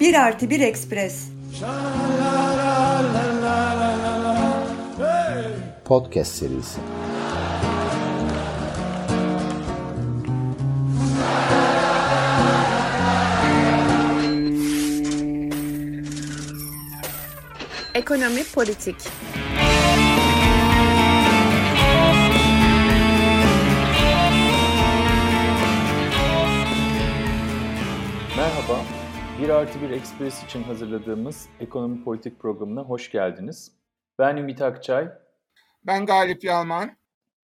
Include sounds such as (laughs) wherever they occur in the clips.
Bir artı bir ekspres. Podcast serisi. Ekonomi politik. 1 artı 1 Express için hazırladığımız ekonomi politik programına hoş geldiniz. Ben Ümit Akçay. Ben Galip Yalman.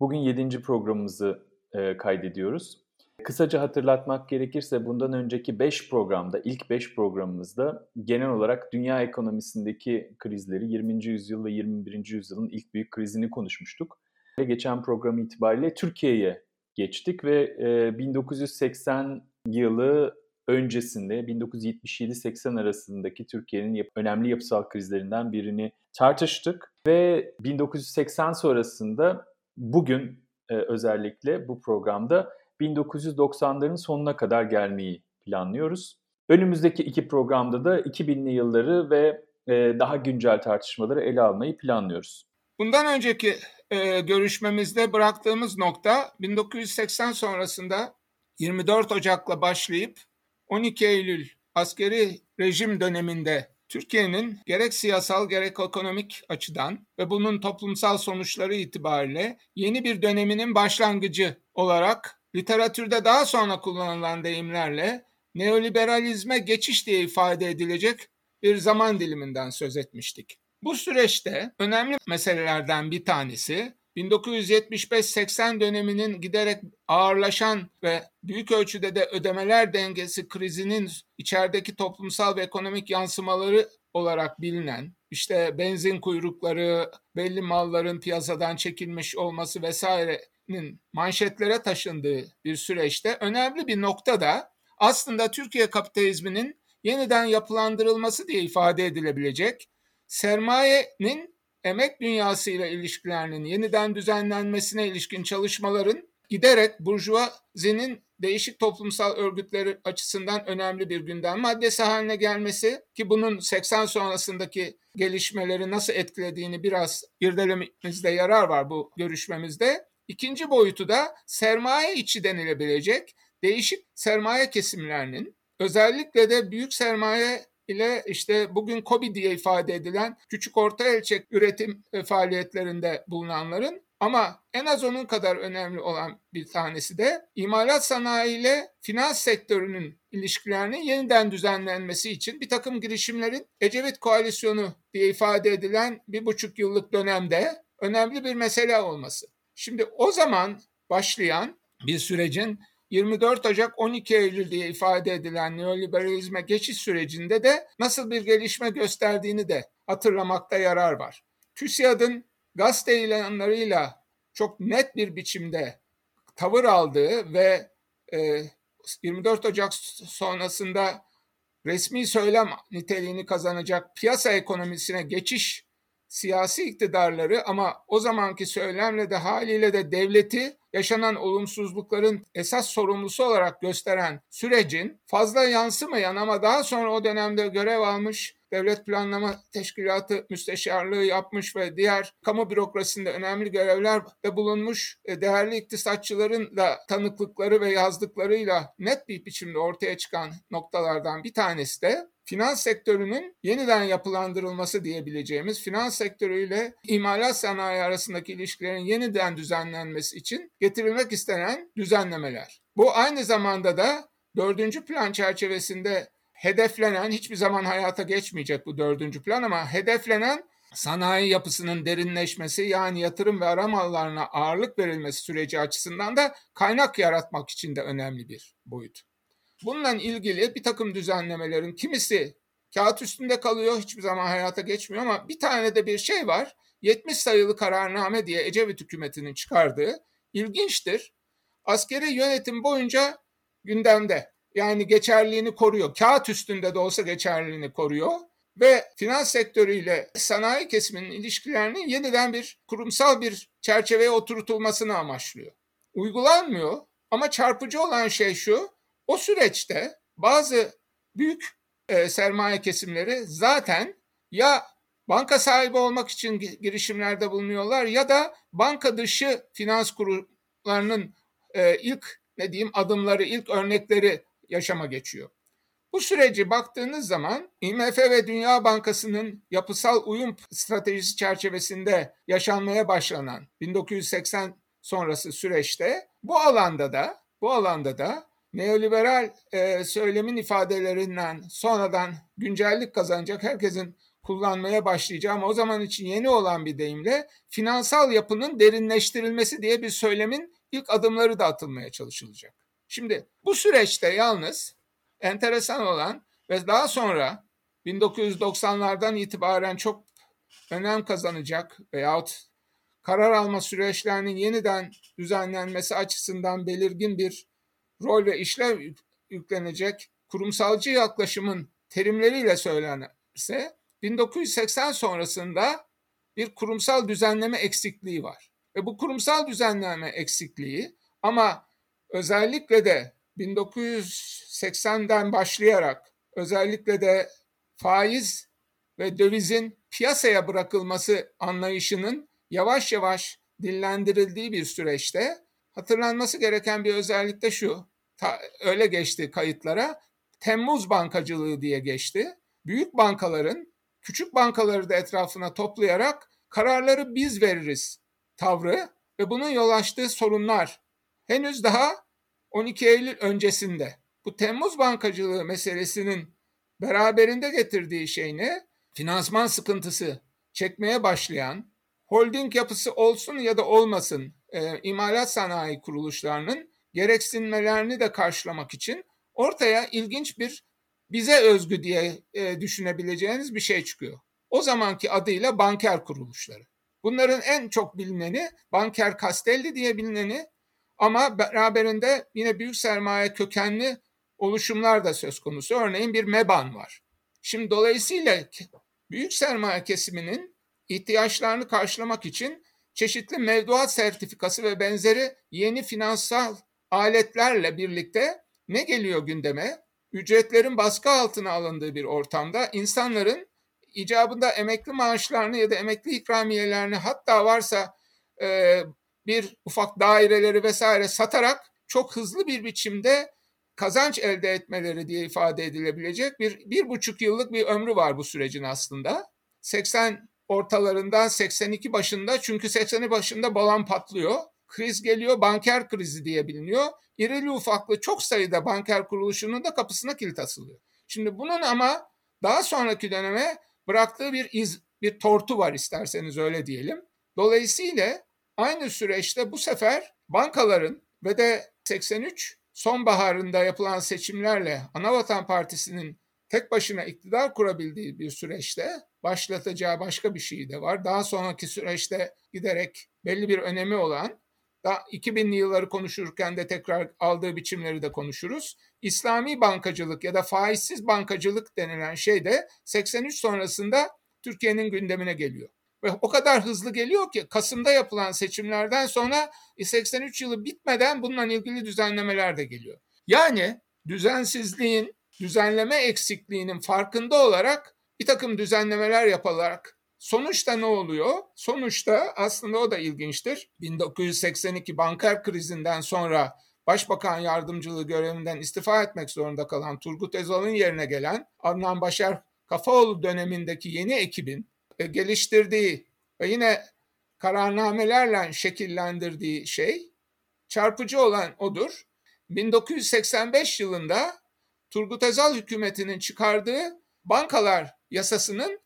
Bugün 7. programımızı e, kaydediyoruz. Kısaca hatırlatmak gerekirse bundan önceki 5 programda, ilk 5 programımızda genel olarak dünya ekonomisindeki krizleri 20. yüzyıl ve 21. yüzyılın ilk büyük krizini konuşmuştuk. Geçen program itibariyle Türkiye'ye geçtik ve e, 1980 yılı öncesinde 1977-80 arasındaki Türkiye'nin önemli yapısal krizlerinden birini tartıştık ve 1980 sonrasında bugün e, özellikle bu programda 1990'ların sonuna kadar gelmeyi planlıyoruz. Önümüzdeki iki programda da 2000'li yılları ve e, daha güncel tartışmaları ele almayı planlıyoruz. Bundan önceki e, görüşmemizde bıraktığımız nokta 1980 sonrasında 24 Ocak'la başlayıp 12 Eylül askeri rejim döneminde Türkiye'nin gerek siyasal gerek ekonomik açıdan ve bunun toplumsal sonuçları itibariyle yeni bir döneminin başlangıcı olarak literatürde daha sonra kullanılan deyimlerle neoliberalizme geçiş diye ifade edilecek bir zaman diliminden söz etmiştik. Bu süreçte önemli meselelerden bir tanesi 1975-80 döneminin giderek ağırlaşan ve büyük ölçüde de ödemeler dengesi krizinin içerideki toplumsal ve ekonomik yansımaları olarak bilinen, işte benzin kuyrukları, belli malların piyasadan çekilmiş olması vesairenin manşetlere taşındığı bir süreçte önemli bir noktada aslında Türkiye kapitalizminin yeniden yapılandırılması diye ifade edilebilecek sermayenin emek dünyasıyla ilişkilerinin yeniden düzenlenmesine ilişkin çalışmaların giderek burjuvazinin değişik toplumsal örgütleri açısından önemli bir gündem maddesi haline gelmesi ki bunun 80 sonrasındaki gelişmeleri nasıl etkilediğini biraz irdelememizde yarar var bu görüşmemizde. İkinci boyutu da sermaye içi denilebilecek değişik sermaye kesimlerinin özellikle de büyük sermaye ile işte bugün KOBİ diye ifade edilen küçük orta ölçek üretim faaliyetlerinde bulunanların ama en az onun kadar önemli olan bir tanesi de imalat sanayi ile finans sektörünün ilişkilerinin yeniden düzenlenmesi için bir takım girişimlerin Ecevit Koalisyonu diye ifade edilen bir buçuk yıllık dönemde önemli bir mesele olması. Şimdi o zaman başlayan bir sürecin 24 Ocak 12 Eylül diye ifade edilen neoliberalizme geçiş sürecinde de nasıl bir gelişme gösterdiğini de hatırlamakta yarar var. TÜSİAD'ın gazete ilanlarıyla çok net bir biçimde tavır aldığı ve 24 Ocak sonrasında resmi söylem niteliğini kazanacak piyasa ekonomisine geçiş siyasi iktidarları ama o zamanki söylemle de haliyle de devleti yaşanan olumsuzlukların esas sorumlusu olarak gösteren sürecin fazla yansımayan ama daha sonra o dönemde görev almış Devlet Planlama Teşkilatı müsteşarlığı yapmış ve diğer kamu bürokrasisinde önemli görevlerde bulunmuş e, değerli iktisatçıların da tanıklıkları ve yazdıklarıyla net bir biçimde ortaya çıkan noktalardan bir tanesi de finans sektörünün yeniden yapılandırılması diyebileceğimiz finans sektörüyle imalat sanayi arasındaki ilişkilerin yeniden düzenlenmesi için getirilmek istenen düzenlemeler. Bu aynı zamanda da dördüncü plan çerçevesinde hedeflenen, hiçbir zaman hayata geçmeyecek bu dördüncü plan ama hedeflenen sanayi yapısının derinleşmesi yani yatırım ve ara mallarına ağırlık verilmesi süreci açısından da kaynak yaratmak için de önemli bir boyut. Bununla ilgili bir takım düzenlemelerin kimisi kağıt üstünde kalıyor, hiçbir zaman hayata geçmiyor ama bir tane de bir şey var. 70 sayılı kararname diye Ecevit hükümetinin çıkardığı ilginçtir. Askeri yönetim boyunca gündemde. Yani geçerliğini koruyor. Kağıt üstünde de olsa geçerliğini koruyor. ve finans sektörüyle sanayi kesiminin ilişkilerinin yeniden bir kurumsal bir çerçeveye oturtulmasını amaçlıyor. Uygulanmıyor ama çarpıcı olan şey şu, o süreçte bazı büyük e, sermaye kesimleri zaten ya banka sahibi olmak için girişimlerde bulunuyorlar ya da banka dışı finans kurumlarının e, ilk ne diyeyim adımları, ilk örnekleri yaşama geçiyor. Bu süreci baktığınız zaman IMF ve Dünya Bankası'nın yapısal uyum stratejisi çerçevesinde yaşanmaya başlanan 1980 sonrası süreçte bu alanda da bu alanda da neoliberal e, söylemin ifadelerinden sonradan güncellik kazanacak herkesin kullanmaya başlayacağı ama o zaman için yeni olan bir deyimle finansal yapının derinleştirilmesi diye bir söylemin ilk adımları da atılmaya çalışılacak. Şimdi bu süreçte yalnız enteresan olan ve daha sonra 1990'lardan itibaren çok önem kazanacak veyahut karar alma süreçlerinin yeniden düzenlenmesi açısından belirgin bir rol ve işlev yüklenecek kurumsalcı yaklaşımın terimleriyle söylenirse 1980 sonrasında bir kurumsal düzenleme eksikliği var. Ve bu kurumsal düzenleme eksikliği ama özellikle de 1980'den başlayarak özellikle de faiz ve dövizin piyasaya bırakılması anlayışının yavaş yavaş dillendirildiği bir süreçte hatırlanması gereken bir özellik de şu. Ta, öyle geçti kayıtlara. Temmuz bankacılığı diye geçti. Büyük bankaların küçük bankaları da etrafına toplayarak kararları biz veririz tavrı ve bunun yol açtığı sorunlar henüz daha 12 Eylül öncesinde. Bu Temmuz bankacılığı meselesinin beraberinde getirdiği şey ne? Finansman sıkıntısı çekmeye başlayan, holding yapısı olsun ya da olmasın e, imalat sanayi kuruluşlarının gereksinmelerini de karşılamak için ortaya ilginç bir bize özgü diye e, düşünebileceğiniz bir şey çıkıyor. O zamanki adıyla banker kuruluşları. Bunların en çok bilineni Banker Castelli diye bilineni ama beraberinde yine büyük sermaye kökenli oluşumlar da söz konusu. Örneğin bir MEBAN var. Şimdi dolayısıyla büyük sermaye kesiminin ihtiyaçlarını karşılamak için çeşitli mevduat sertifikası ve benzeri yeni finansal aletlerle birlikte ne geliyor gündeme? Ücretlerin baskı altına alındığı bir ortamda insanların icabında emekli maaşlarını ya da emekli ikramiyelerini hatta varsa e, bir ufak daireleri vesaire satarak çok hızlı bir biçimde kazanç elde etmeleri diye ifade edilebilecek bir, bir buçuk yıllık bir ömrü var bu sürecin aslında. 80 ortalarından 82 başında çünkü 80'i başında balon patlıyor. Kriz geliyor banker krizi diye biliniyor. İrili ufaklı çok sayıda banker kuruluşunun da kapısına kilit asılıyor. Şimdi bunun ama daha sonraki döneme bıraktığı bir iz, bir tortu var isterseniz öyle diyelim. Dolayısıyla aynı süreçte bu sefer bankaların ve de 83 sonbaharında yapılan seçimlerle Anavatan Partisi'nin tek başına iktidar kurabildiği bir süreçte başlatacağı başka bir şey de var. Daha sonraki süreçte giderek belli bir önemi olan daha 2000'li yılları konuşurken de tekrar aldığı biçimleri de konuşuruz. İslami bankacılık ya da faizsiz bankacılık denilen şey de 83 sonrasında Türkiye'nin gündemine geliyor. Ve o kadar hızlı geliyor ki Kasım'da yapılan seçimlerden sonra 83 yılı bitmeden bununla ilgili düzenlemeler de geliyor. Yani düzensizliğin, düzenleme eksikliğinin farkında olarak bir takım düzenlemeler yapılarak Sonuçta ne oluyor? Sonuçta aslında o da ilginçtir. 1982 banker krizinden sonra Başbakan yardımcılığı görevinden istifa etmek zorunda kalan Turgut Özal'ın yerine gelen Adnan Başar Kafaoğlu dönemindeki yeni ekibin e, geliştirdiği ve yine kararnamelerle şekillendirdiği şey çarpıcı olan odur. 1985 yılında Turgut Özal hükümetinin çıkardığı bankalar yasasının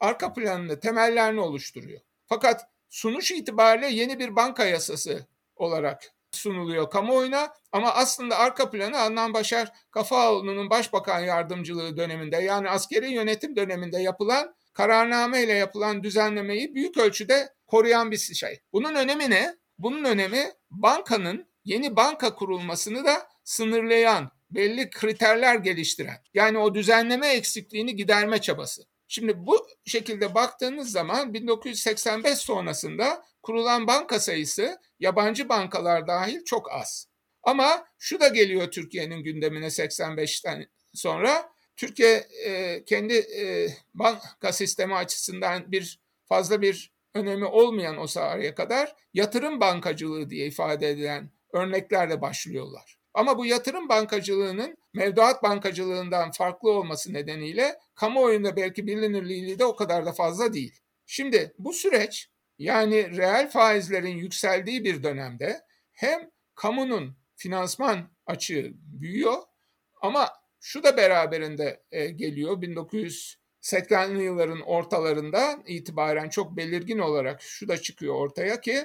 arka planını, temellerini oluşturuyor. Fakat sunuş itibariyle yeni bir banka yasası olarak sunuluyor kamuoyuna ama aslında arka planı Adnan Başar Kafaoğlu'nun başbakan yardımcılığı döneminde yani askeri yönetim döneminde yapılan kararname ile yapılan düzenlemeyi büyük ölçüde koruyan bir şey. Bunun önemi ne? Bunun önemi bankanın yeni banka kurulmasını da sınırlayan, belli kriterler geliştiren. Yani o düzenleme eksikliğini giderme çabası. Şimdi bu şekilde baktığınız zaman 1985 sonrasında kurulan banka sayısı yabancı bankalar dahil çok az. Ama şu da geliyor Türkiye'nin gündemine 85'ten sonra. Türkiye e, kendi e, banka sistemi açısından bir fazla bir önemi olmayan o tarihe kadar yatırım bankacılığı diye ifade edilen örneklerle başlıyorlar. Ama bu yatırım bankacılığının mevduat bankacılığından farklı olması nedeniyle kamuoyunda belki bilinirliği de o kadar da fazla değil. Şimdi bu süreç yani reel faizlerin yükseldiği bir dönemde hem kamunun finansman açığı büyüyor ama şu da beraberinde e, geliyor 1980'li yılların ortalarında itibaren çok belirgin olarak şu da çıkıyor ortaya ki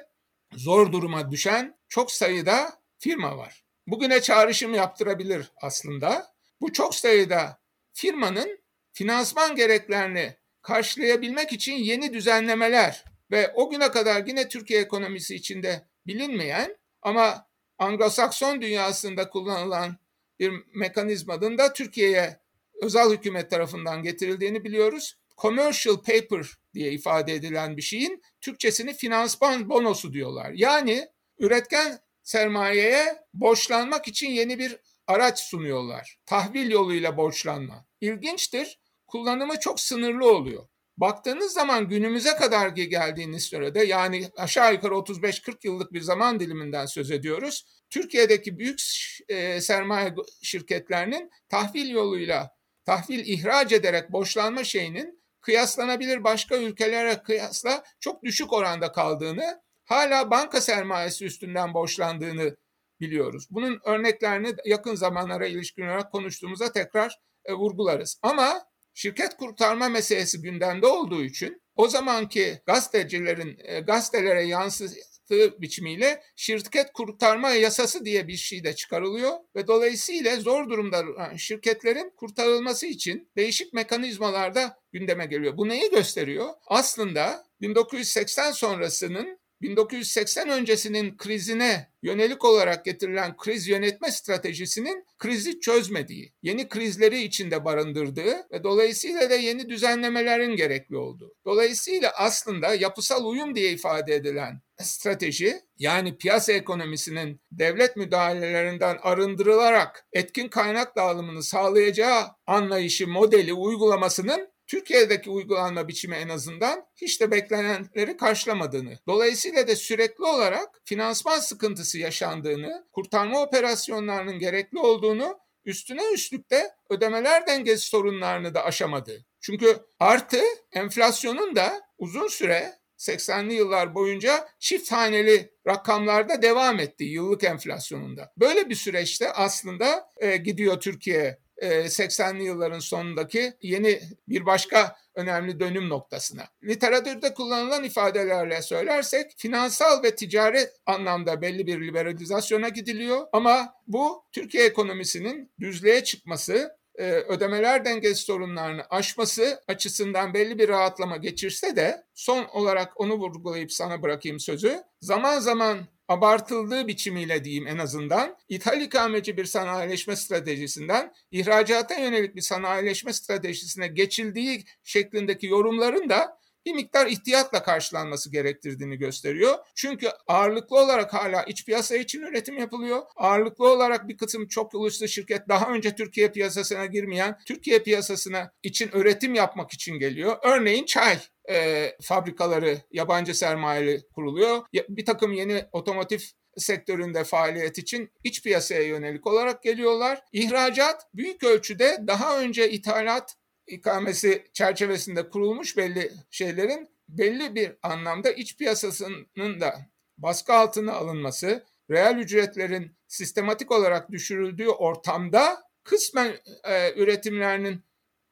zor duruma düşen çok sayıda firma var. Bugüne çağrışım yaptırabilir aslında. Bu çok sayıda firmanın finansman gereklerini karşılayabilmek için yeni düzenlemeler ve o güne kadar yine Türkiye ekonomisi içinde bilinmeyen ama Anglo-Sakson dünyasında kullanılan bir mekanizmanın da Türkiye'ye özel hükümet tarafından getirildiğini biliyoruz. Commercial paper diye ifade edilen bir şeyin Türkçesini finansman bonosu diyorlar. Yani üretken sermayeye borçlanmak için yeni bir araç sunuyorlar. Tahvil yoluyla borçlanma. İlginçtir. Kullanımı çok sınırlı oluyor. Baktığınız zaman günümüze kadar geldiğiniz sürede yani aşağı yukarı 35-40 yıllık bir zaman diliminden söz ediyoruz. Türkiye'deki büyük e, sermaye şirketlerinin tahvil yoluyla tahvil ihraç ederek borçlanma şeyinin kıyaslanabilir başka ülkelere kıyasla çok düşük oranda kaldığını, hala banka sermayesi üstünden borçlandığını biliyoruz. Bunun örneklerini yakın zamanlara ilişkin olarak konuştuğumuzda tekrar e, vurgularız. Ama şirket kurtarma meselesi gündemde olduğu için o zamanki gazetecilerin e, gazetelere yansıttığı biçimiyle şirket kurtarma yasası diye bir şey de çıkarılıyor ve dolayısıyla zor durumda şirketlerin kurtarılması için değişik mekanizmalarda gündeme geliyor. Bu neyi gösteriyor? Aslında 1980 sonrasının 1980 öncesinin krizine yönelik olarak getirilen kriz yönetme stratejisinin krizi çözmediği, yeni krizleri içinde barındırdığı ve dolayısıyla da yeni düzenlemelerin gerekli olduğu. Dolayısıyla aslında yapısal uyum diye ifade edilen strateji yani piyasa ekonomisinin devlet müdahalelerinden arındırılarak etkin kaynak dağılımını sağlayacağı anlayışı, modeli, uygulamasının Türkiye'deki uygulanma biçimi en azından hiç de beklenenleri karşılamadığını, dolayısıyla da sürekli olarak finansman sıkıntısı yaşandığını, kurtarma operasyonlarının gerekli olduğunu, üstüne üstlük de ödemeler dengesi sorunlarını da aşamadı. Çünkü artı enflasyonun da uzun süre 80'li yıllar boyunca çift haneli rakamlarda devam etti yıllık enflasyonunda. Böyle bir süreçte aslında e, gidiyor Türkiye 80'li yılların sonundaki yeni bir başka önemli dönüm noktasına. Literatürde kullanılan ifadelerle söylersek finansal ve ticaret anlamda belli bir liberalizasyona gidiliyor ama bu Türkiye ekonomisinin düzlüğe çıkması ödemeler dengesi sorunlarını aşması açısından belli bir rahatlama geçirse de son olarak onu vurgulayıp sana bırakayım sözü. Zaman zaman abartıldığı biçimiyle diyeyim en azından ithal ikameci bir sanayileşme stratejisinden ihracata yönelik bir sanayileşme stratejisine geçildiği şeklindeki yorumların da bir miktar ihtiyatla karşılanması gerektirdiğini gösteriyor. Çünkü ağırlıklı olarak hala iç piyasa için üretim yapılıyor. Ağırlıklı olarak bir kısım çok uluslu şirket daha önce Türkiye piyasasına girmeyen Türkiye piyasasına için üretim yapmak için geliyor. Örneğin çay e, fabrikaları yabancı sermayeli kuruluyor. Bir takım yeni otomotiv sektöründe faaliyet için iç piyasaya yönelik olarak geliyorlar. İhracat büyük ölçüde daha önce ithalat ikamesi çerçevesinde kurulmuş belli şeylerin belli bir anlamda iç piyasasının da baskı altına alınması, reel ücretlerin sistematik olarak düşürüldüğü ortamda kısmen e, üretimlerinin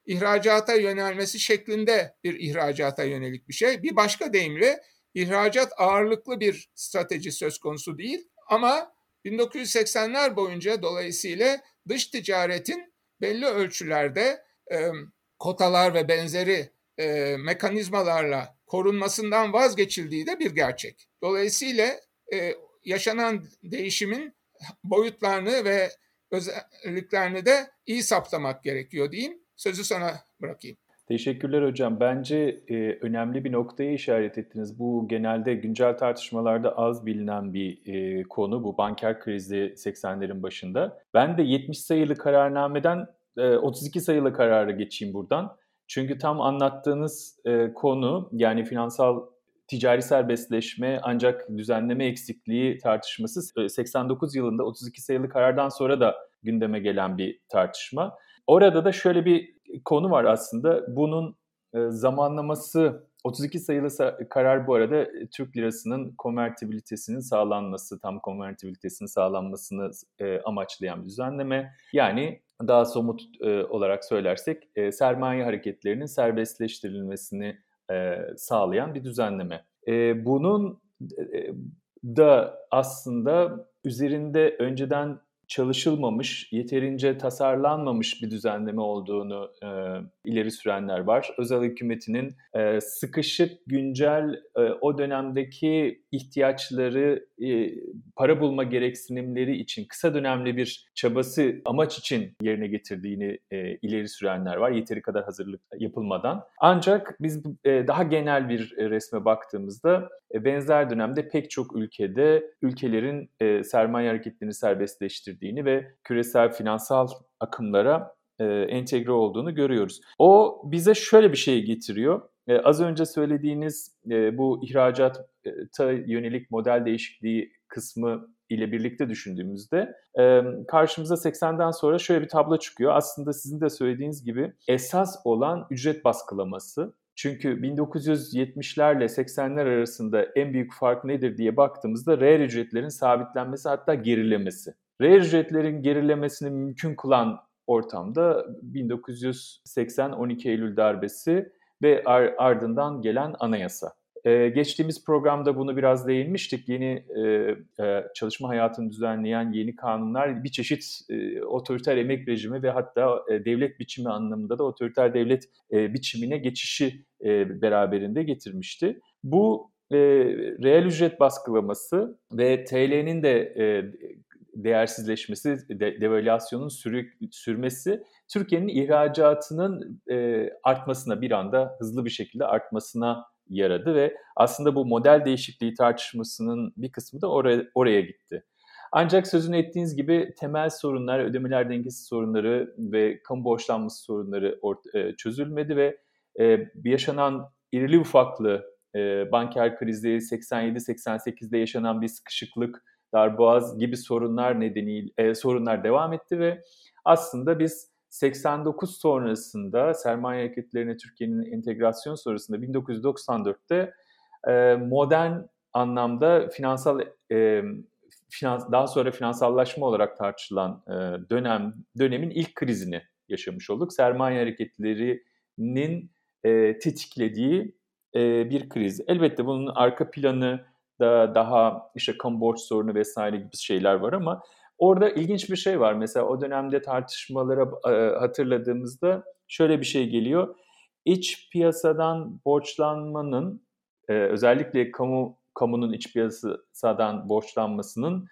ihracata yönelmesi şeklinde bir ihracata yönelik bir şey. Bir başka deyimle ihracat ağırlıklı bir strateji söz konusu değil ama 1980'ler boyunca dolayısıyla dış ticaretin belli ölçülerde e, kotalar ve benzeri e, mekanizmalarla korunmasından vazgeçildiği de bir gerçek. Dolayısıyla e, yaşanan değişimin boyutlarını ve özelliklerini de iyi saptamak gerekiyor diyeyim. Sözü sana bırakayım. Teşekkürler hocam. Bence e, önemli bir noktaya işaret ettiniz. Bu genelde güncel tartışmalarda az bilinen bir e, konu. Bu banker krizi 80'lerin başında. Ben de 70 sayılı kararnameden e, 32 sayılı karara geçeyim buradan. Çünkü tam anlattığınız e, konu yani finansal ticari serbestleşme ancak düzenleme eksikliği tartışması 89 yılında 32 sayılı karardan sonra da gündeme gelen bir tartışma. Orada da şöyle bir konu var aslında. Bunun e, zamanlaması 32 sayılı karar bu arada e, Türk lirasının konvertibilitesinin sağlanması, tam konvertibilitesinin sağlanmasını e, amaçlayan bir düzenleme. Yani daha somut olarak söylersek sermaye hareketlerinin serbestleştirilmesini sağlayan bir düzenleme. Bunun da aslında üzerinde önceden çalışılmamış, yeterince tasarlanmamış bir düzenleme olduğunu e, ileri sürenler var. Özel hükümetinin e, sıkışık, güncel, e, o dönemdeki ihtiyaçları, e, para bulma gereksinimleri için kısa dönemli bir çabası, amaç için yerine getirdiğini e, ileri sürenler var. Yeteri kadar hazırlık yapılmadan. Ancak biz e, daha genel bir resme baktığımızda benzer dönemde pek çok ülkede ülkelerin sermaye hareketlerini serbestleştirdiğini ve küresel finansal akımlara entegre olduğunu görüyoruz. O bize şöyle bir şey getiriyor. E, az önce söylediğiniz e, bu ihracata yönelik model değişikliği kısmı ile birlikte düşündüğümüzde e, karşımıza 80'den sonra şöyle bir tablo çıkıyor. Aslında sizin de söylediğiniz gibi esas olan ücret baskılaması çünkü 1970'lerle 80'ler arasında en büyük fark nedir diye baktığımızda reel ücretlerin sabitlenmesi hatta gerilemesi. Reel ücretlerin gerilemesini mümkün kılan ortamda 1980 12 Eylül darbesi ve ardından gelen anayasa. Ee, geçtiğimiz programda bunu biraz değinmiştik. Yeni e, e, çalışma hayatını düzenleyen yeni kanunlar bir çeşit e, otoriter emek rejimi ve hatta e, devlet biçimi anlamında da otoriter devlet e, biçimine geçişi e, beraberinde getirmişti. Bu e, reel ücret baskılaması ve TL'nin de e, değersizleşmesi, de, devalüasyonun sürü, sürmesi Türkiye'nin ihracatının e, artmasına bir anda hızlı bir şekilde artmasına yaradı ve aslında bu model değişikliği tartışmasının bir kısmı da oraya, oraya gitti. Ancak sözünü ettiğiniz gibi temel sorunlar, ödemeler dengesi sorunları ve kamu borçlanması sorunları e, çözülmedi ve e, yaşanan irili ufaklı e, banker krizi, 87-88'de yaşanan bir sıkışıklık, darboğaz gibi sorunlar nedeniyle e, sorunlar devam etti ve aslında biz 89 sonrasında sermaye hareketlerine Türkiye'nin entegrasyon sonrasında 1994'te e, modern anlamda finansal e, finans daha sonra finansallaşma olarak tartışılan e, dönem dönemin ilk krizini yaşamış olduk. Sermaye hareketlerinin e, tetiklediği e, bir kriz. Elbette bunun arka planı da daha işte kamu borç sorunu vesaire gibi şeyler var ama Orada ilginç bir şey var. Mesela o dönemde tartışmalara e, hatırladığımızda şöyle bir şey geliyor. İç piyasadan borçlanmanın e, özellikle kamu kamunun iç piyasadan borçlanmasının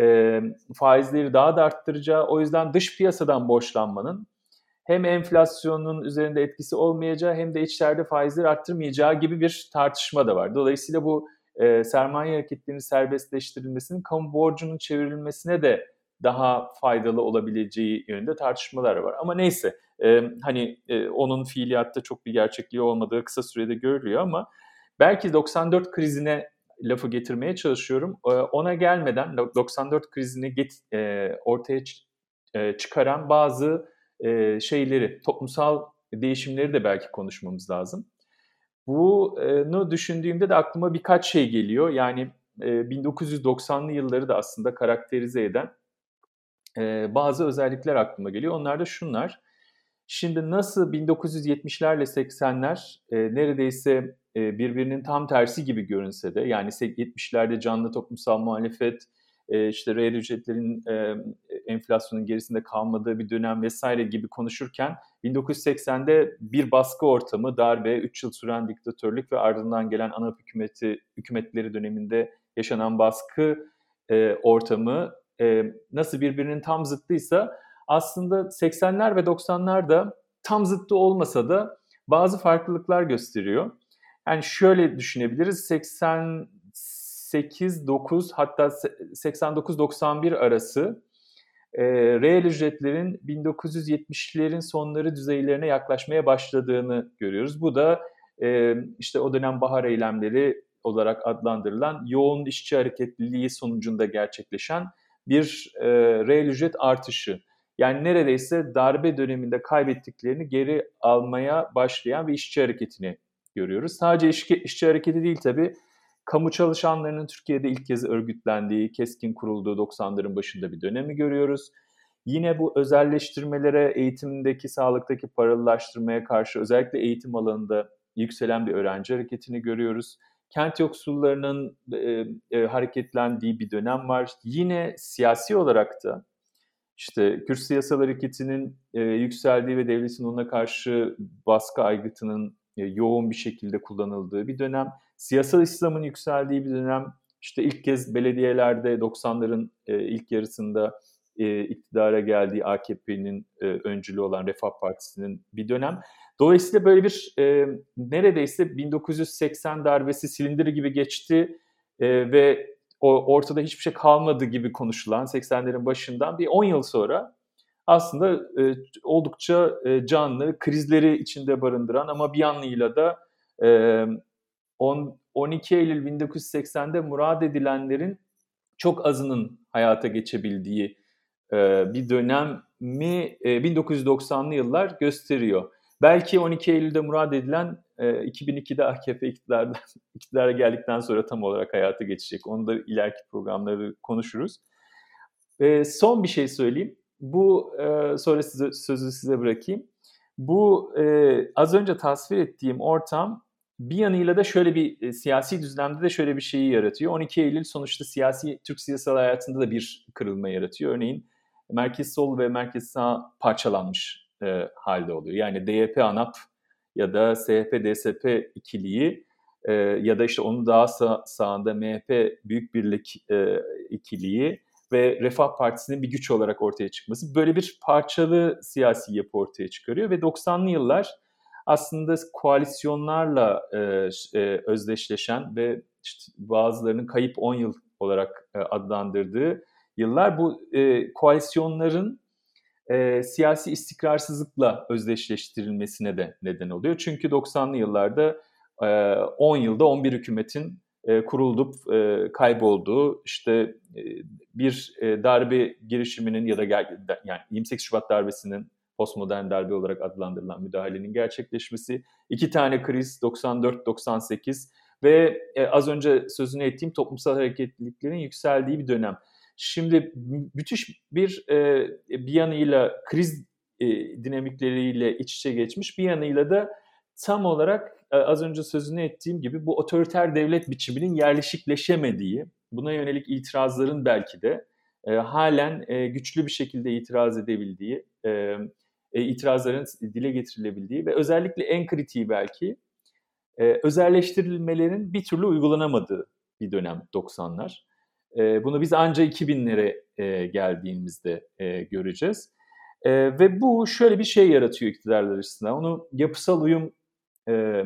e, faizleri daha da arttıracağı, o yüzden dış piyasadan borçlanmanın hem enflasyonun üzerinde etkisi olmayacağı hem de içeride faizleri arttırmayacağı gibi bir tartışma da var. Dolayısıyla bu e, sermaye hareketlerinin serbestleştirilmesinin kamu borcunun çevrilmesine de daha faydalı olabileceği yönünde tartışmalar var. Ama neyse e, hani e, onun fiiliyatta çok bir gerçekliği olmadığı kısa sürede görülüyor ama belki 94 krizine lafı getirmeye çalışıyorum. E, ona gelmeden 94 krizini get, e, ortaya e, çıkaran bazı e, şeyleri, toplumsal değişimleri de belki konuşmamız lazım. Bunu düşündüğümde de aklıma birkaç şey geliyor. Yani 1990'lı yılları da aslında karakterize eden bazı özellikler aklıma geliyor. Onlar da şunlar. Şimdi nasıl 1970'lerle 80'ler neredeyse birbirinin tam tersi gibi görünse de yani 70'lerde canlı toplumsal muhalefet, işte reel ücretlerin enflasyonun gerisinde kalmadığı bir dönem vesaire gibi konuşurken 1980'de bir baskı ortamı, darbe, 3 yıl süren diktatörlük ve ardından gelen ana hükümeti hükümetleri döneminde yaşanan baskı ortamı nasıl birbirinin tam zıttıysa aslında 80'ler ve 90'lar da tam zıttı olmasa da bazı farklılıklar gösteriyor. Yani şöyle düşünebiliriz 88 9 hatta 89 91 arası e, reel ücretlerin 1970'lerin sonları düzeylerine yaklaşmaya başladığını görüyoruz. Bu da e, işte o dönem bahar eylemleri olarak adlandırılan yoğun işçi hareketliliği sonucunda gerçekleşen bir e, reel ücret artışı. Yani neredeyse darbe döneminde kaybettiklerini geri almaya başlayan bir işçi hareketini görüyoruz. Sadece işçi, işçi hareketi değil tabii. Kamu çalışanlarının Türkiye'de ilk kez örgütlendiği, keskin kurulduğu 90'ların başında bir dönemi görüyoruz. Yine bu özelleştirmelere, eğitimdeki, sağlıktaki paralılaştırmaya karşı özellikle eğitim alanında yükselen bir öğrenci hareketini görüyoruz. Kent yoksullarının e, e, hareketlendiği bir dönem var. Yine siyasi olarak da işte Kürt siyasal hareketinin e, yükseldiği ve devletin ona karşı baskı aygıtının yoğun bir şekilde kullanıldığı bir dönem. Siyasal İslam'ın yükseldiği bir dönem. İşte ilk kez belediyelerde 90'ların e, ilk yarısında e, iktidara geldiği AKP'nin e, öncülü olan Refah Partisi'nin bir dönem. Dolayısıyla böyle bir e, neredeyse 1980 darbesi silindiri gibi geçti e, ve ortada hiçbir şey kalmadı gibi konuşulan 80'lerin başından bir 10 yıl sonra aslında e, oldukça e, canlı, krizleri içinde barındıran ama bir yanıyla da e, on, 12 Eylül 1980'de murad edilenlerin çok azının hayata geçebildiği e, bir dönemi e, 1990'lı yıllar gösteriyor. Belki 12 Eylül'de murad edilen e, 2002'de AKP (laughs) iktidara geldikten sonra tam olarak hayata geçecek. Onu da ileriki programları konuşuruz. E, son bir şey söyleyeyim. Bu e, sonra size, sözü size bırakayım. Bu e, az önce tasvir ettiğim ortam bir yanıyla da şöyle bir e, siyasi düzlemde de şöyle bir şeyi yaratıyor. 12 Eylül sonuçta siyasi Türk siyasal hayatında da bir kırılma yaratıyor. Örneğin merkez sol ve merkez sağ parçalanmış e, halde oluyor. Yani DYP ANAP ya da SHP DSP ikiliği e, ya da işte onun daha sağ, sağında MHP Büyük Birlik e, ikiliği ve Refah Partisi'nin bir güç olarak ortaya çıkması böyle bir parçalı siyasi yapı ortaya çıkarıyor ve 90'lı yıllar aslında koalisyonlarla e, e, özdeşleşen ve işte bazılarının kayıp 10 yıl olarak e, adlandırdığı yıllar bu e, koalisyonların e, siyasi istikrarsızlıkla özdeşleştirilmesine de neden oluyor. Çünkü 90'lı yıllarda e, 10 yılda 11 hükümetin e, kurulup e, kaybolduğu işte e, bir e, darbe girişiminin ya da yani 28 Şubat darbesinin postmodern darbe olarak adlandırılan müdahalenin gerçekleşmesi, iki tane kriz 94-98 ve e, az önce sözünü ettiğim toplumsal hareketliliklerin yükseldiği bir dönem. Şimdi müthiş bir e, bir yanıyla kriz e, dinamikleriyle iç içe geçmiş, bir yanıyla da tam olarak az önce sözünü ettiğim gibi bu otoriter devlet biçiminin yerleşikleşemediği, buna yönelik itirazların belki de e, halen e, güçlü bir şekilde itiraz edebildiği, e, e, itirazların dile getirilebildiği ve özellikle en kritiği belki e, özelleştirilmelerin bir türlü uygulanamadığı bir dönem 90'lar. E, bunu biz ancak 2000'lere e, geldiğimizde e, göreceğiz. E, ve bu şöyle bir şey yaratıyor iktidarlar açısından. Onu yapısal uyum e,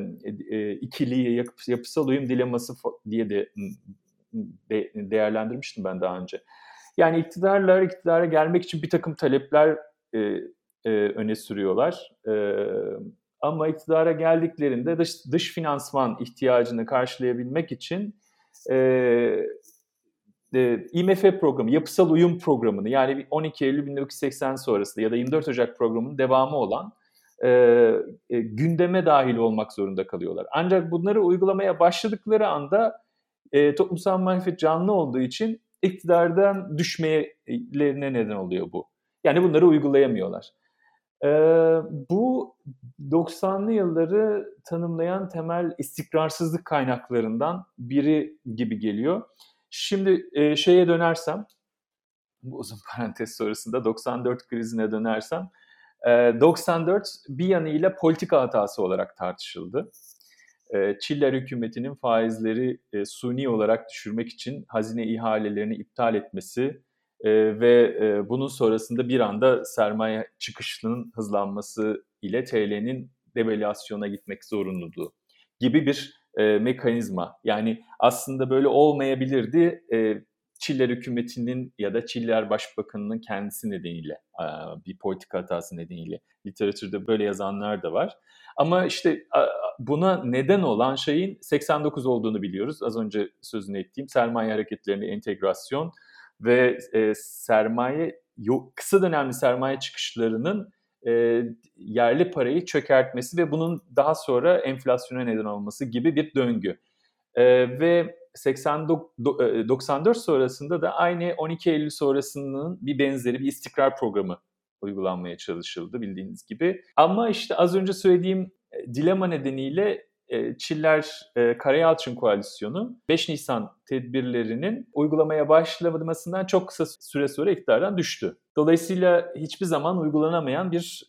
e, ikiliği, yapısal uyum dileması diye de, de değerlendirmiştim ben daha önce. Yani iktidarlar iktidara gelmek için bir takım talepler e, e, öne sürüyorlar. E, ama iktidara geldiklerinde dış, dış finansman ihtiyacını karşılayabilmek için e, e, IMF programı, yapısal uyum programını yani 12 Eylül 1980 sonrasında ya da 24 Ocak programının devamı olan e, e, gündeme dahil olmak zorunda kalıyorlar. Ancak bunları uygulamaya başladıkları anda e, toplumsal muhalefet canlı olduğu için iktidardan düşmelerine neden oluyor bu. Yani bunları uygulayamıyorlar. E, bu 90'lı yılları tanımlayan temel istikrarsızlık kaynaklarından biri gibi geliyor. Şimdi e, şeye dönersem, bu uzun (laughs) parantez sonrasında 94 krizine dönersem, 94 bir yanıyla politika hatası olarak tartışıldı. E, Çiller hükümetinin faizleri e, suni olarak düşürmek için hazine ihalelerini iptal etmesi e, ve e, bunun sonrasında bir anda sermaye çıkışının hızlanması ile TL'nin devalüasyona gitmek zorunluluğu gibi bir mekanizma. Yani aslında böyle olmayabilirdi. Çiller hükümetinin ya da Çiller Başbakanı'nın kendisi nedeniyle bir politika hatası nedeniyle literatürde böyle yazanlar da var. Ama işte buna neden olan şeyin 89 olduğunu biliyoruz. Az önce sözünü ettiğim sermaye hareketlerine entegrasyon ve e, sermaye kısa dönemli sermaye çıkışlarının e, yerli parayı çökertmesi ve bunun daha sonra enflasyona neden olması gibi bir döngü. Ve 94 sonrasında da aynı 12 Eylül sonrasının bir benzeri bir istikrar programı uygulanmaya çalışıldı bildiğiniz gibi. Ama işte az önce söylediğim dilema nedeniyle Çiller Karayalçın Koalisyonu 5 Nisan tedbirlerinin uygulamaya başlamasından çok kısa süre sonra iktidardan düştü. Dolayısıyla hiçbir zaman uygulanamayan bir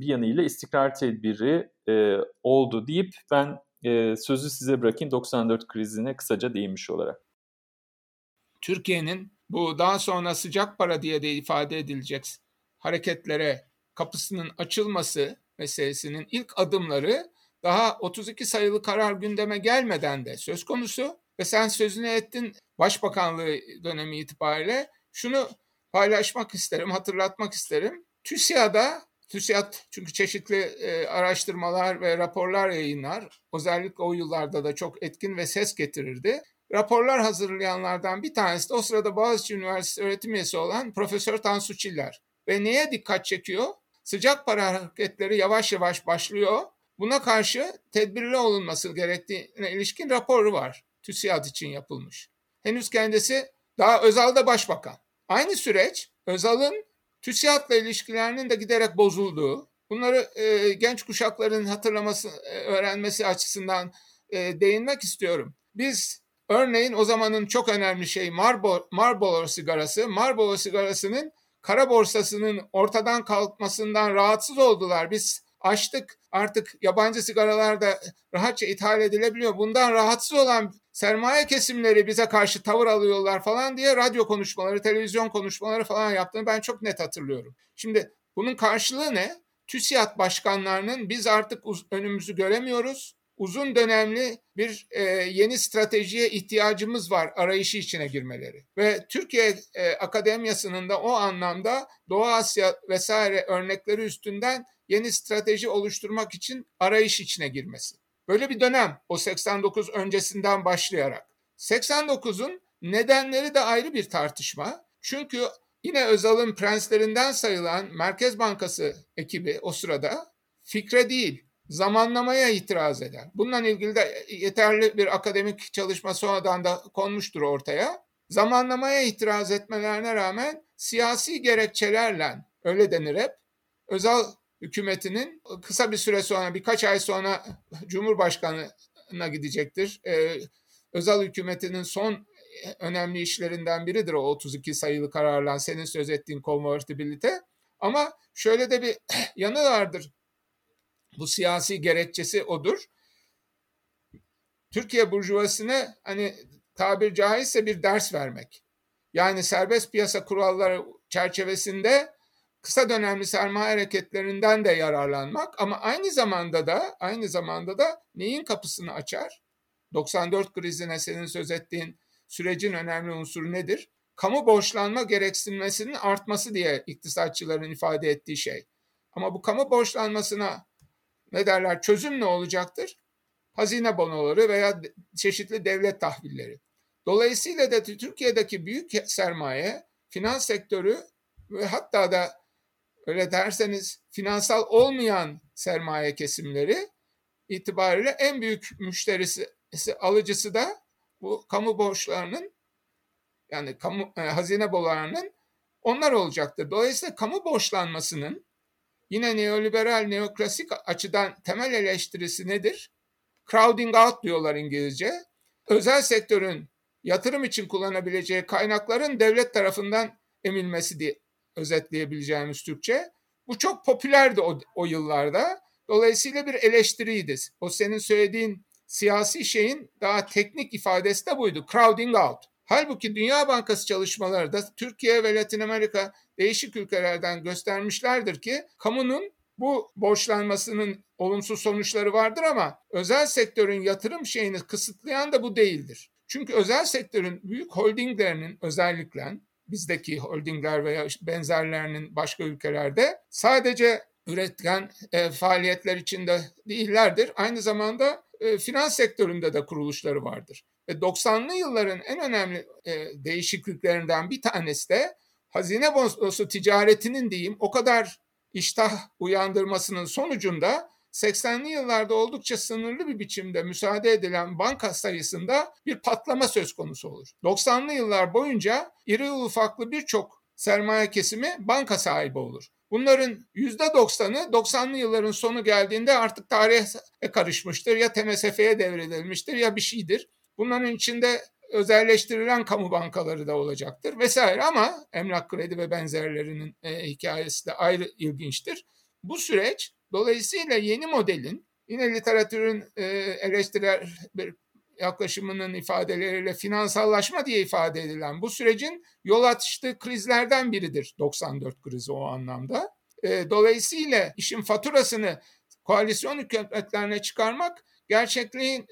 bir yanıyla istikrar tedbiri oldu deyip ben sözü size bırakayım 94 krizine kısaca değinmiş olarak. Türkiye'nin bu daha sonra sıcak para diye de ifade edilecek hareketlere kapısının açılması meselesinin ilk adımları daha 32 sayılı karar gündeme gelmeden de söz konusu ve sen sözünü ettin Başbakanlığı dönemi itibariyle şunu paylaşmak isterim, hatırlatmak isterim. TÜSİAD'a, TÜSİAD çünkü çeşitli e, araştırmalar ve raporlar yayınlar. Özellikle o yıllarda da çok etkin ve ses getirirdi. Raporlar hazırlayanlardan bir tanesi de o sırada Boğaziçi Üniversitesi öğretim üyesi olan Profesör Tansu Çiller. Ve neye dikkat çekiyor? Sıcak para hareketleri yavaş yavaş başlıyor. Buna karşı tedbirli olunması gerektiğine ilişkin raporu var. TÜSİAD için yapılmış. Henüz kendisi daha Özal'da başbakan. Aynı süreç Özal'ın TÜSİAD'la ilişkilerinin de giderek bozulduğu, bunları e, genç kuşakların hatırlaması, e, öğrenmesi açısından e, değinmek istiyorum. Biz örneğin o zamanın çok önemli şey Marlboro, Marlboro sigarası, Marlboro sigarasının kara borsasının ortadan kalkmasından rahatsız oldular. Biz açtık artık yabancı sigaralar da rahatça ithal edilebiliyor. Bundan rahatsız olan sermaye kesimleri bize karşı tavır alıyorlar falan diye radyo konuşmaları, televizyon konuşmaları falan yaptığını ben çok net hatırlıyorum. Şimdi bunun karşılığı ne? TÜSİAD başkanlarının biz artık önümüzü göremiyoruz uzun dönemli bir e, yeni stratejiye ihtiyacımız var arayışı içine girmeleri. Ve Türkiye e, Akademiyası'nın da o anlamda Doğu Asya vesaire örnekleri üstünden yeni strateji oluşturmak için arayış içine girmesi. Böyle bir dönem o 89 öncesinden başlayarak. 89'un nedenleri de ayrı bir tartışma. Çünkü yine Özal'ın prenslerinden sayılan Merkez Bankası ekibi o sırada fikre değil zamanlamaya itiraz eder. Bununla ilgili de yeterli bir akademik çalışma sonradan da konmuştur ortaya. Zamanlamaya itiraz etmelerine rağmen siyasi gerekçelerle öyle denir hep. Özel hükümetinin kısa bir süre sonra birkaç ay sonra (laughs) Cumhurbaşkanı'na gidecektir. Ee, özel hükümetinin son önemli işlerinden biridir o 32 sayılı kararla senin söz ettiğin konvertibilite. Ama şöyle de bir (clears throat) yanı vardır. Bu siyasi gerekçesi odur. Türkiye burjuvasına hani tabir caizse bir ders vermek. Yani serbest piyasa kuralları çerçevesinde kısa dönemli sermaye hareketlerinden de yararlanmak ama aynı zamanda da aynı zamanda da neyin kapısını açar? 94 krizine senin söz ettiğin sürecin önemli unsuru nedir? Kamu borçlanma gereksinmesinin artması diye iktisatçıların ifade ettiği şey. Ama bu kamu borçlanmasına ne derler çözüm ne olacaktır? Hazine bonoları veya çeşitli devlet tahvilleri. Dolayısıyla da Türkiye'deki büyük sermaye, finans sektörü ve hatta da öyle derseniz finansal olmayan sermaye kesimleri itibariyle en büyük müşterisi alıcısı da bu kamu borçlarının yani kamu e, hazine bonolarının onlar olacaktır. Dolayısıyla kamu borçlanmasının Yine neoliberal, neoklasik açıdan temel eleştirisi nedir? Crowding out diyorlar İngilizce. Özel sektörün yatırım için kullanabileceği kaynakların devlet tarafından emilmesi diye özetleyebileceğimiz Türkçe. Bu çok popülerdi o, o yıllarda. Dolayısıyla bir eleştiriydi. O senin söylediğin siyasi şeyin daha teknik ifadesi de buydu. Crowding out. Halbuki Dünya Bankası çalışmaları da Türkiye ve Latin Amerika değişik ülkelerden göstermişlerdir ki kamunun Bu borçlanmasının olumsuz sonuçları vardır ama özel sektörün yatırım şeyini kısıtlayan da bu değildir. Çünkü özel sektörün büyük holdinglerinin özellikle bizdeki holdingler veya benzerlerinin başka ülkelerde sadece üretken e, faaliyetler içinde değillerdir. Aynı zamanda e, finans sektöründe de kuruluşları vardır. Ve 90'lı yılların en önemli e, değişikliklerinden bir tanesi de hazine bonosu ticaretinin diyeyim o kadar iştah uyandırmasının sonucunda 80'li yıllarda oldukça sınırlı bir biçimde müsaade edilen banka sayısında bir patlama söz konusu olur. 90'lı yıllar boyunca iri ufaklı birçok sermaye kesimi banka sahibi olur. Bunların %90'ı 90'lı yılların sonu geldiğinde artık tarihe karışmıştır ya TMSF'ye devredilmiştir ya bir şeydir. Bunların içinde özelleştirilen kamu bankaları da olacaktır vesaire ama emlak kredi ve benzerlerinin e, hikayesi de ayrı ilginçtir. Bu süreç dolayısıyla yeni modelin yine literatürün e, eleştirel bir yaklaşımının ifadeleriyle finansallaşma diye ifade edilen bu sürecin yol açtığı krizlerden biridir 94 krizi o anlamda. E, dolayısıyla işin faturasını koalisyon hükümetlerine çıkarmak gerçekliğin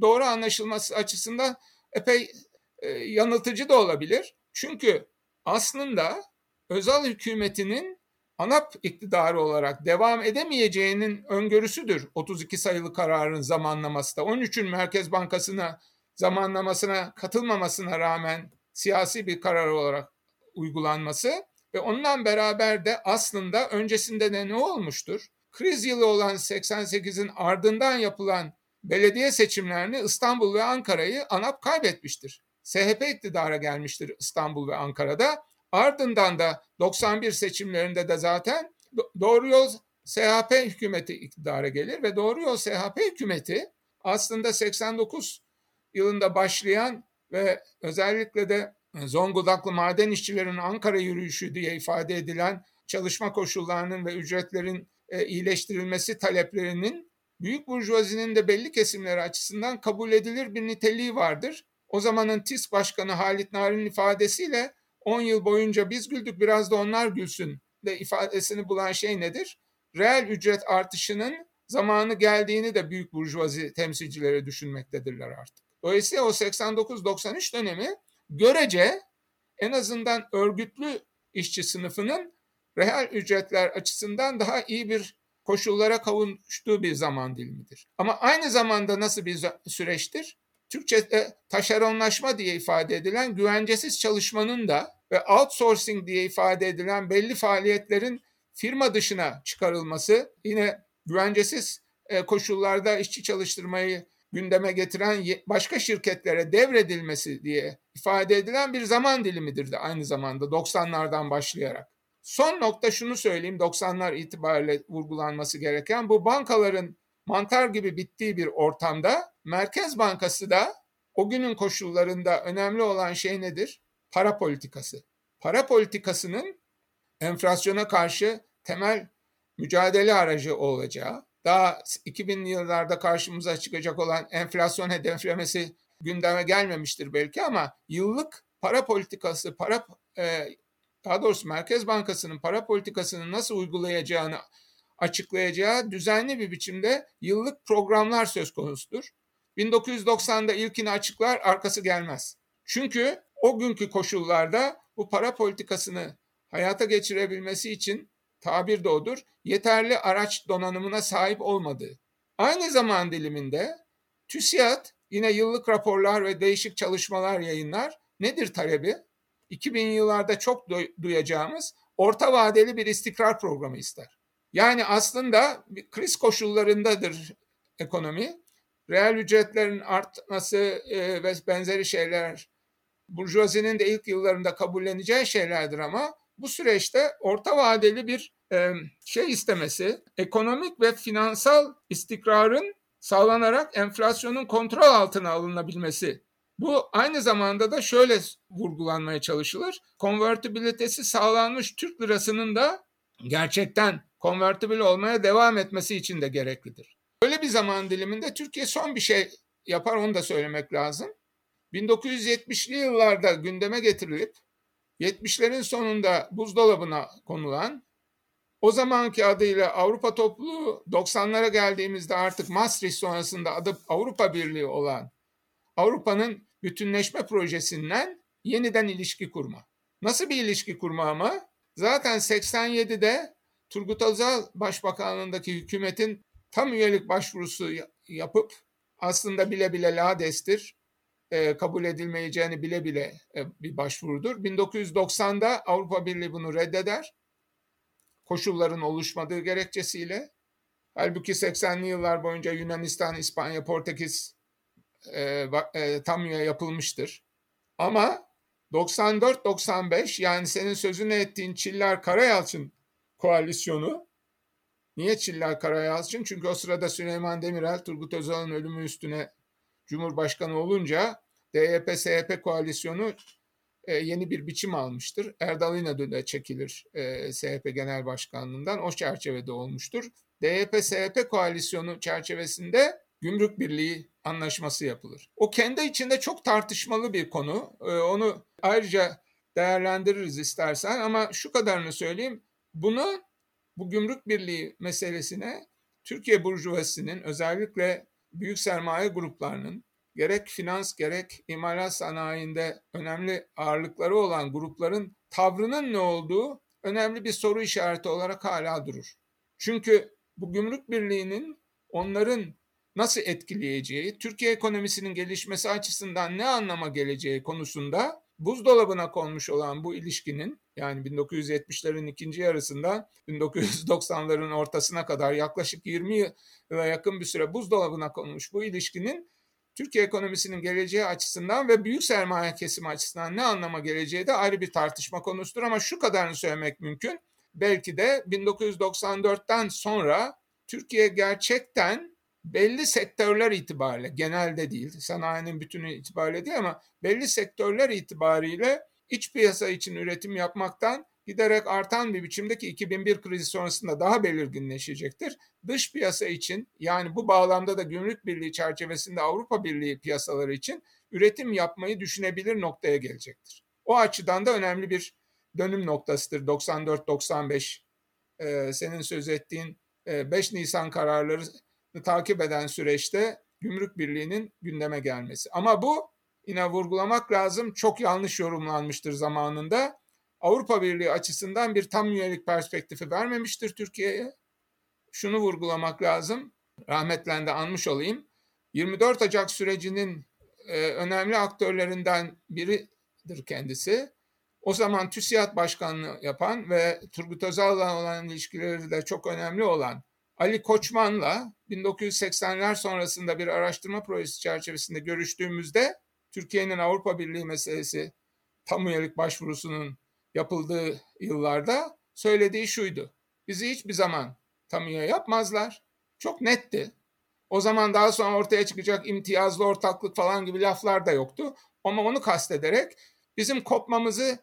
doğru anlaşılması açısından epey e, yanıltıcı da olabilir. Çünkü aslında özel hükümetinin ANAP iktidarı olarak devam edemeyeceğinin öngörüsüdür 32 sayılı kararın zamanlaması da. 13'ün Merkez Bankası'na zamanlamasına katılmamasına rağmen siyasi bir karar olarak uygulanması ve ondan beraber de aslında öncesinde de ne olmuştur? Kriz yılı olan 88'in ardından yapılan belediye seçimlerini İstanbul ve Ankara'yı ANAP kaybetmiştir. SHP iktidara gelmiştir İstanbul ve Ankara'da. Ardından da 91 seçimlerinde de zaten Doğru Yol SHP hükümeti iktidara gelir ve Doğru Yol SHP hükümeti aslında 89 yılında başlayan ve özellikle de Zonguldaklı maden işçilerinin Ankara yürüyüşü diye ifade edilen çalışma koşullarının ve ücretlerin e, iyileştirilmesi taleplerinin büyük burjuvazinin de belli kesimleri açısından kabul edilir bir niteliği vardır. O zamanın TİSK Başkanı Halit Narin'in ifadesiyle 10 yıl boyunca biz güldük biraz da onlar gülsün de ifadesini bulan şey nedir? Reel ücret artışının zamanı geldiğini de büyük burjuvazi temsilcileri düşünmektedirler artık. Dolayısıyla o 89-93 dönemi görece en azından örgütlü işçi sınıfının reel ücretler açısından daha iyi bir koşullara kavuştuğu bir zaman dilimidir. Ama aynı zamanda nasıl bir süreçtir? Türkçe'de taşeronlaşma diye ifade edilen güvencesiz çalışmanın da ve outsourcing diye ifade edilen belli faaliyetlerin firma dışına çıkarılması yine güvencesiz e, koşullarda işçi çalıştırmayı gündeme getiren başka şirketlere devredilmesi diye ifade edilen bir zaman dilimidir de aynı zamanda 90'lardan başlayarak. Son nokta şunu söyleyeyim 90'lar itibariyle vurgulanması gereken bu bankaların mantar gibi bittiği bir ortamda Merkez Bankası da o günün koşullarında önemli olan şey nedir? Para politikası. Para politikasının enflasyona karşı temel mücadele aracı olacağı, daha 2000'li yıllarda karşımıza çıkacak olan enflasyon hedeflemesi gündeme gelmemiştir belki ama yıllık para politikası, para e, daha doğrusu Merkez Bankası'nın para politikasını nasıl uygulayacağını açıklayacağı düzenli bir biçimde yıllık programlar söz konusudur. 1990'da ilkini açıklar, arkası gelmez. Çünkü o günkü koşullarda bu para politikasını hayata geçirebilmesi için tabir de odur, yeterli araç donanımına sahip olmadığı. Aynı zaman diliminde TÜSİAD yine yıllık raporlar ve değişik çalışmalar yayınlar. Nedir talebi? 2000 yıllarda çok duyacağımız orta vadeli bir istikrar programı ister. Yani aslında kriz koşullarındadır ekonomi. Reel ücretlerin artması e, ve benzeri şeyler burjuvazinin de ilk yıllarında kabulleneceği şeylerdir ama bu süreçte orta vadeli bir e, şey istemesi, ekonomik ve finansal istikrarın sağlanarak enflasyonun kontrol altına alınabilmesi bu aynı zamanda da şöyle vurgulanmaya çalışılır. Konvertibilitesi sağlanmış Türk lirasının da gerçekten konvertibil olmaya devam etmesi için de gereklidir. Böyle bir zaman diliminde Türkiye son bir şey yapar onu da söylemek lazım. 1970'li yıllarda gündeme getirilip 70'lerin sonunda buzdolabına konulan O zamanki adıyla Avrupa Topluluğu 90'lara geldiğimizde artık Maastricht sonrasında adı Avrupa Birliği olan Avrupa'nın bütünleşme projesinden yeniden ilişki kurma. Nasıl bir ilişki kurma ama? Zaten 87'de Turgut Özal Başbakanlığındaki hükümetin tam üyelik başvurusu yapıp aslında bile bile ladestir, e, kabul edilmeyeceğini bile bile e, bir başvurudur. 1990'da Avrupa Birliği bunu reddeder. Koşulların oluşmadığı gerekçesiyle. Halbuki 80'li yıllar boyunca Yunanistan, İspanya, Portekiz e, e, tam üye yapılmıştır. Ama 94-95 yani senin sözünü ettiğin Çiller Karayalçın koalisyonu Niye Çiller Karayalçın? Çünkü o sırada Süleyman Demirel Turgut Özal'ın ölümü üstüne Cumhurbaşkanı olunca DYP-SYP koalisyonu e, yeni bir biçim almıştır. Erdal İnadö de çekilir e, SYP Genel Başkanlığından. O çerçevede olmuştur. DYP-SYP koalisyonu çerçevesinde Gümrük Birliği anlaşması yapılır. O kendi içinde çok tartışmalı bir konu. E, onu ayrıca değerlendiririz istersen ama şu kadarını söyleyeyim. Bunu bu gümrük birliği meselesine Türkiye Burjuvası'nın özellikle büyük sermaye gruplarının gerek finans gerek imalat sanayinde önemli ağırlıkları olan grupların tavrının ne olduğu önemli bir soru işareti olarak hala durur. Çünkü bu gümrük birliğinin onların nasıl etkileyeceği, Türkiye ekonomisinin gelişmesi açısından ne anlama geleceği konusunda buzdolabına konmuş olan bu ilişkinin yani 1970'lerin ikinci yarısında 1990'ların ortasına kadar yaklaşık 20 yıla yakın bir süre buzdolabına konmuş bu ilişkinin Türkiye ekonomisinin geleceği açısından ve büyük sermaye kesimi açısından ne anlama geleceği de ayrı bir tartışma konusudur ama şu kadarını söylemek mümkün. Belki de 1994'ten sonra Türkiye gerçekten belli sektörler itibariyle genelde değil sanayinin bütünü itibariyle değil ama belli sektörler itibariyle iç piyasa için üretim yapmaktan giderek artan bir biçimdeki 2001 krizi sonrasında daha belirginleşecektir. Dış piyasa için yani bu bağlamda da gümrük birliği çerçevesinde Avrupa Birliği piyasaları için üretim yapmayı düşünebilir noktaya gelecektir. O açıdan da önemli bir dönüm noktasıdır 94-95 ee, senin söz ettiğin e, 5 Nisan kararları takip eden süreçte gümrük birliğinin gündeme gelmesi. Ama bu yine vurgulamak lazım çok yanlış yorumlanmıştır zamanında. Avrupa Birliği açısından bir tam üyelik perspektifi vermemiştir Türkiye'ye. Şunu vurgulamak lazım. Rahmetlen de anmış olayım. 24 Ocak sürecinin e, önemli aktörlerinden biridir kendisi. O zaman TÜSİAD Başkanlığı yapan ve Turgut Özal'la olan ilişkileri de çok önemli olan Ali Koçman'la 1980'ler sonrasında bir araştırma projesi çerçevesinde görüştüğümüzde Türkiye'nin Avrupa Birliği meselesi tam üyelik başvurusunun yapıldığı yıllarda söylediği şuydu. Bizi hiçbir zaman tam üye yapmazlar. Çok netti. O zaman daha sonra ortaya çıkacak imtiyazlı ortaklık falan gibi laflar da yoktu. Ama onu kastederek bizim kopmamızı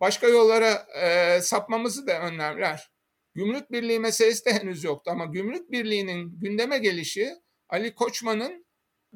başka yollara e, sapmamızı da önlemler. Gümrük Birliği meselesi de henüz yoktu ama Gümrük Birliği'nin gündeme gelişi Ali Koçman'ın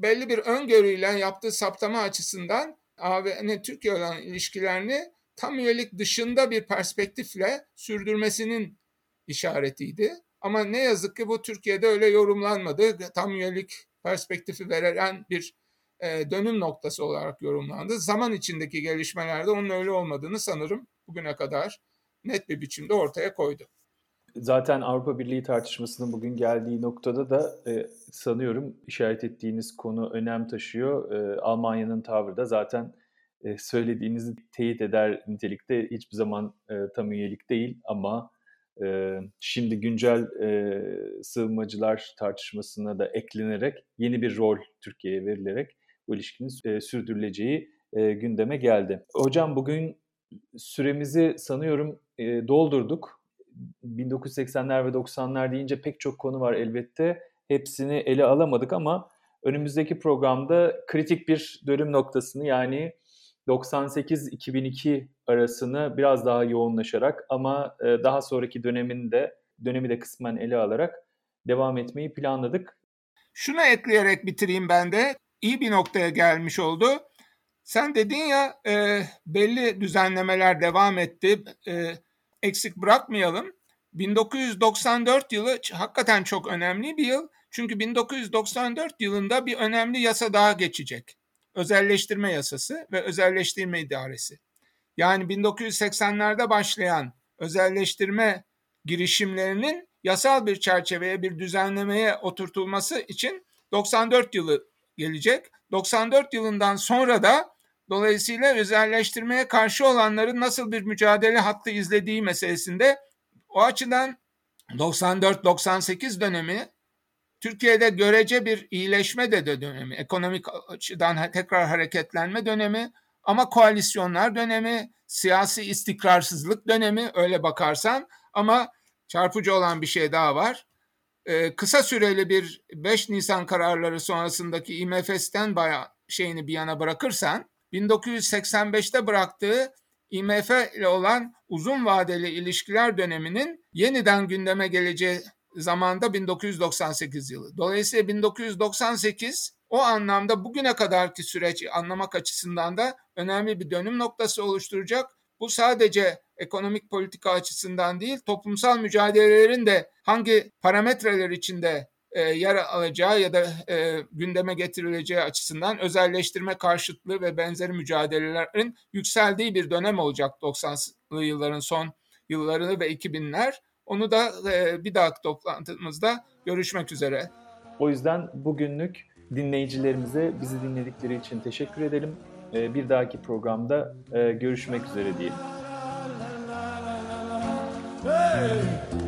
belli bir öngörüyle yaptığı saptama açısından AB'nin Türkiye olan ilişkilerini tam üyelik dışında bir perspektifle sürdürmesinin işaretiydi. Ama ne yazık ki bu Türkiye'de öyle yorumlanmadı. Tam üyelik perspektifi veren bir e, dönüm noktası olarak yorumlandı. Zaman içindeki gelişmelerde onun öyle olmadığını sanırım bugüne kadar net bir biçimde ortaya koydu. Zaten Avrupa Birliği tartışmasının bugün geldiği noktada da e, sanıyorum işaret ettiğiniz konu önem taşıyor. E, Almanya'nın tavrı da zaten e, söylediğinizi teyit eder nitelikte hiçbir zaman e, tam üyelik değil ama e, şimdi güncel e, sığınmacılar tartışmasına da eklenerek yeni bir rol Türkiye'ye verilerek bu ilişkinin e, sürdürüleceği e, gündeme geldi. Hocam bugün süremizi sanıyorum e, doldurduk. 1980'ler ve 90'lar deyince pek çok konu var elbette. Hepsini ele alamadık ama önümüzdeki programda kritik bir dönüm noktasını yani 98-2002 arasını biraz daha yoğunlaşarak ama e, daha sonraki dönemin de dönemi de kısmen ele alarak devam etmeyi planladık. Şunu ekleyerek bitireyim ben de. İyi bir noktaya gelmiş oldu. Sen dedin ya e, belli düzenlemeler devam etti. E, eksik bırakmayalım. 1994 yılı hakikaten çok önemli bir yıl. Çünkü 1994 yılında bir önemli yasa daha geçecek. Özelleştirme yasası ve özelleştirme idaresi. Yani 1980'lerde başlayan özelleştirme girişimlerinin yasal bir çerçeveye, bir düzenlemeye oturtulması için 94 yılı gelecek. 94 yılından sonra da dolayısıyla özelleştirmeye karşı olanların nasıl bir mücadele hattı izlediği meselesinde o açıdan 94-98 dönemi Türkiye'de görece bir iyileşme de dönemi, ekonomik açıdan tekrar hareketlenme dönemi ama koalisyonlar dönemi, siyasi istikrarsızlık dönemi öyle bakarsan ama çarpıcı olan bir şey daha var. Ee, kısa süreli bir 5 Nisan kararları sonrasındaki IMF bayağı şeyini bir yana bırakırsan 1985'te bıraktığı IMF ile olan uzun vadeli ilişkiler döneminin yeniden gündeme geleceği zamanda 1998 yılı. Dolayısıyla 1998 o anlamda bugüne kadarki süreci anlamak açısından da önemli bir dönüm noktası oluşturacak. Bu sadece ekonomik politika açısından değil, toplumsal mücadelelerin de hangi parametreler içinde e, yer alacağı ya da e, gündeme getirileceği açısından özelleştirme karşıtlığı ve benzeri mücadelelerin yükseldiği bir dönem olacak 90'lı yılların son yıllarını ve 2000'ler. Onu da e, bir dahaki toplantımızda görüşmek üzere. O yüzden bugünlük dinleyicilerimize bizi dinledikleri için teşekkür edelim. E, bir dahaki programda e, görüşmek üzere diyelim. Hey!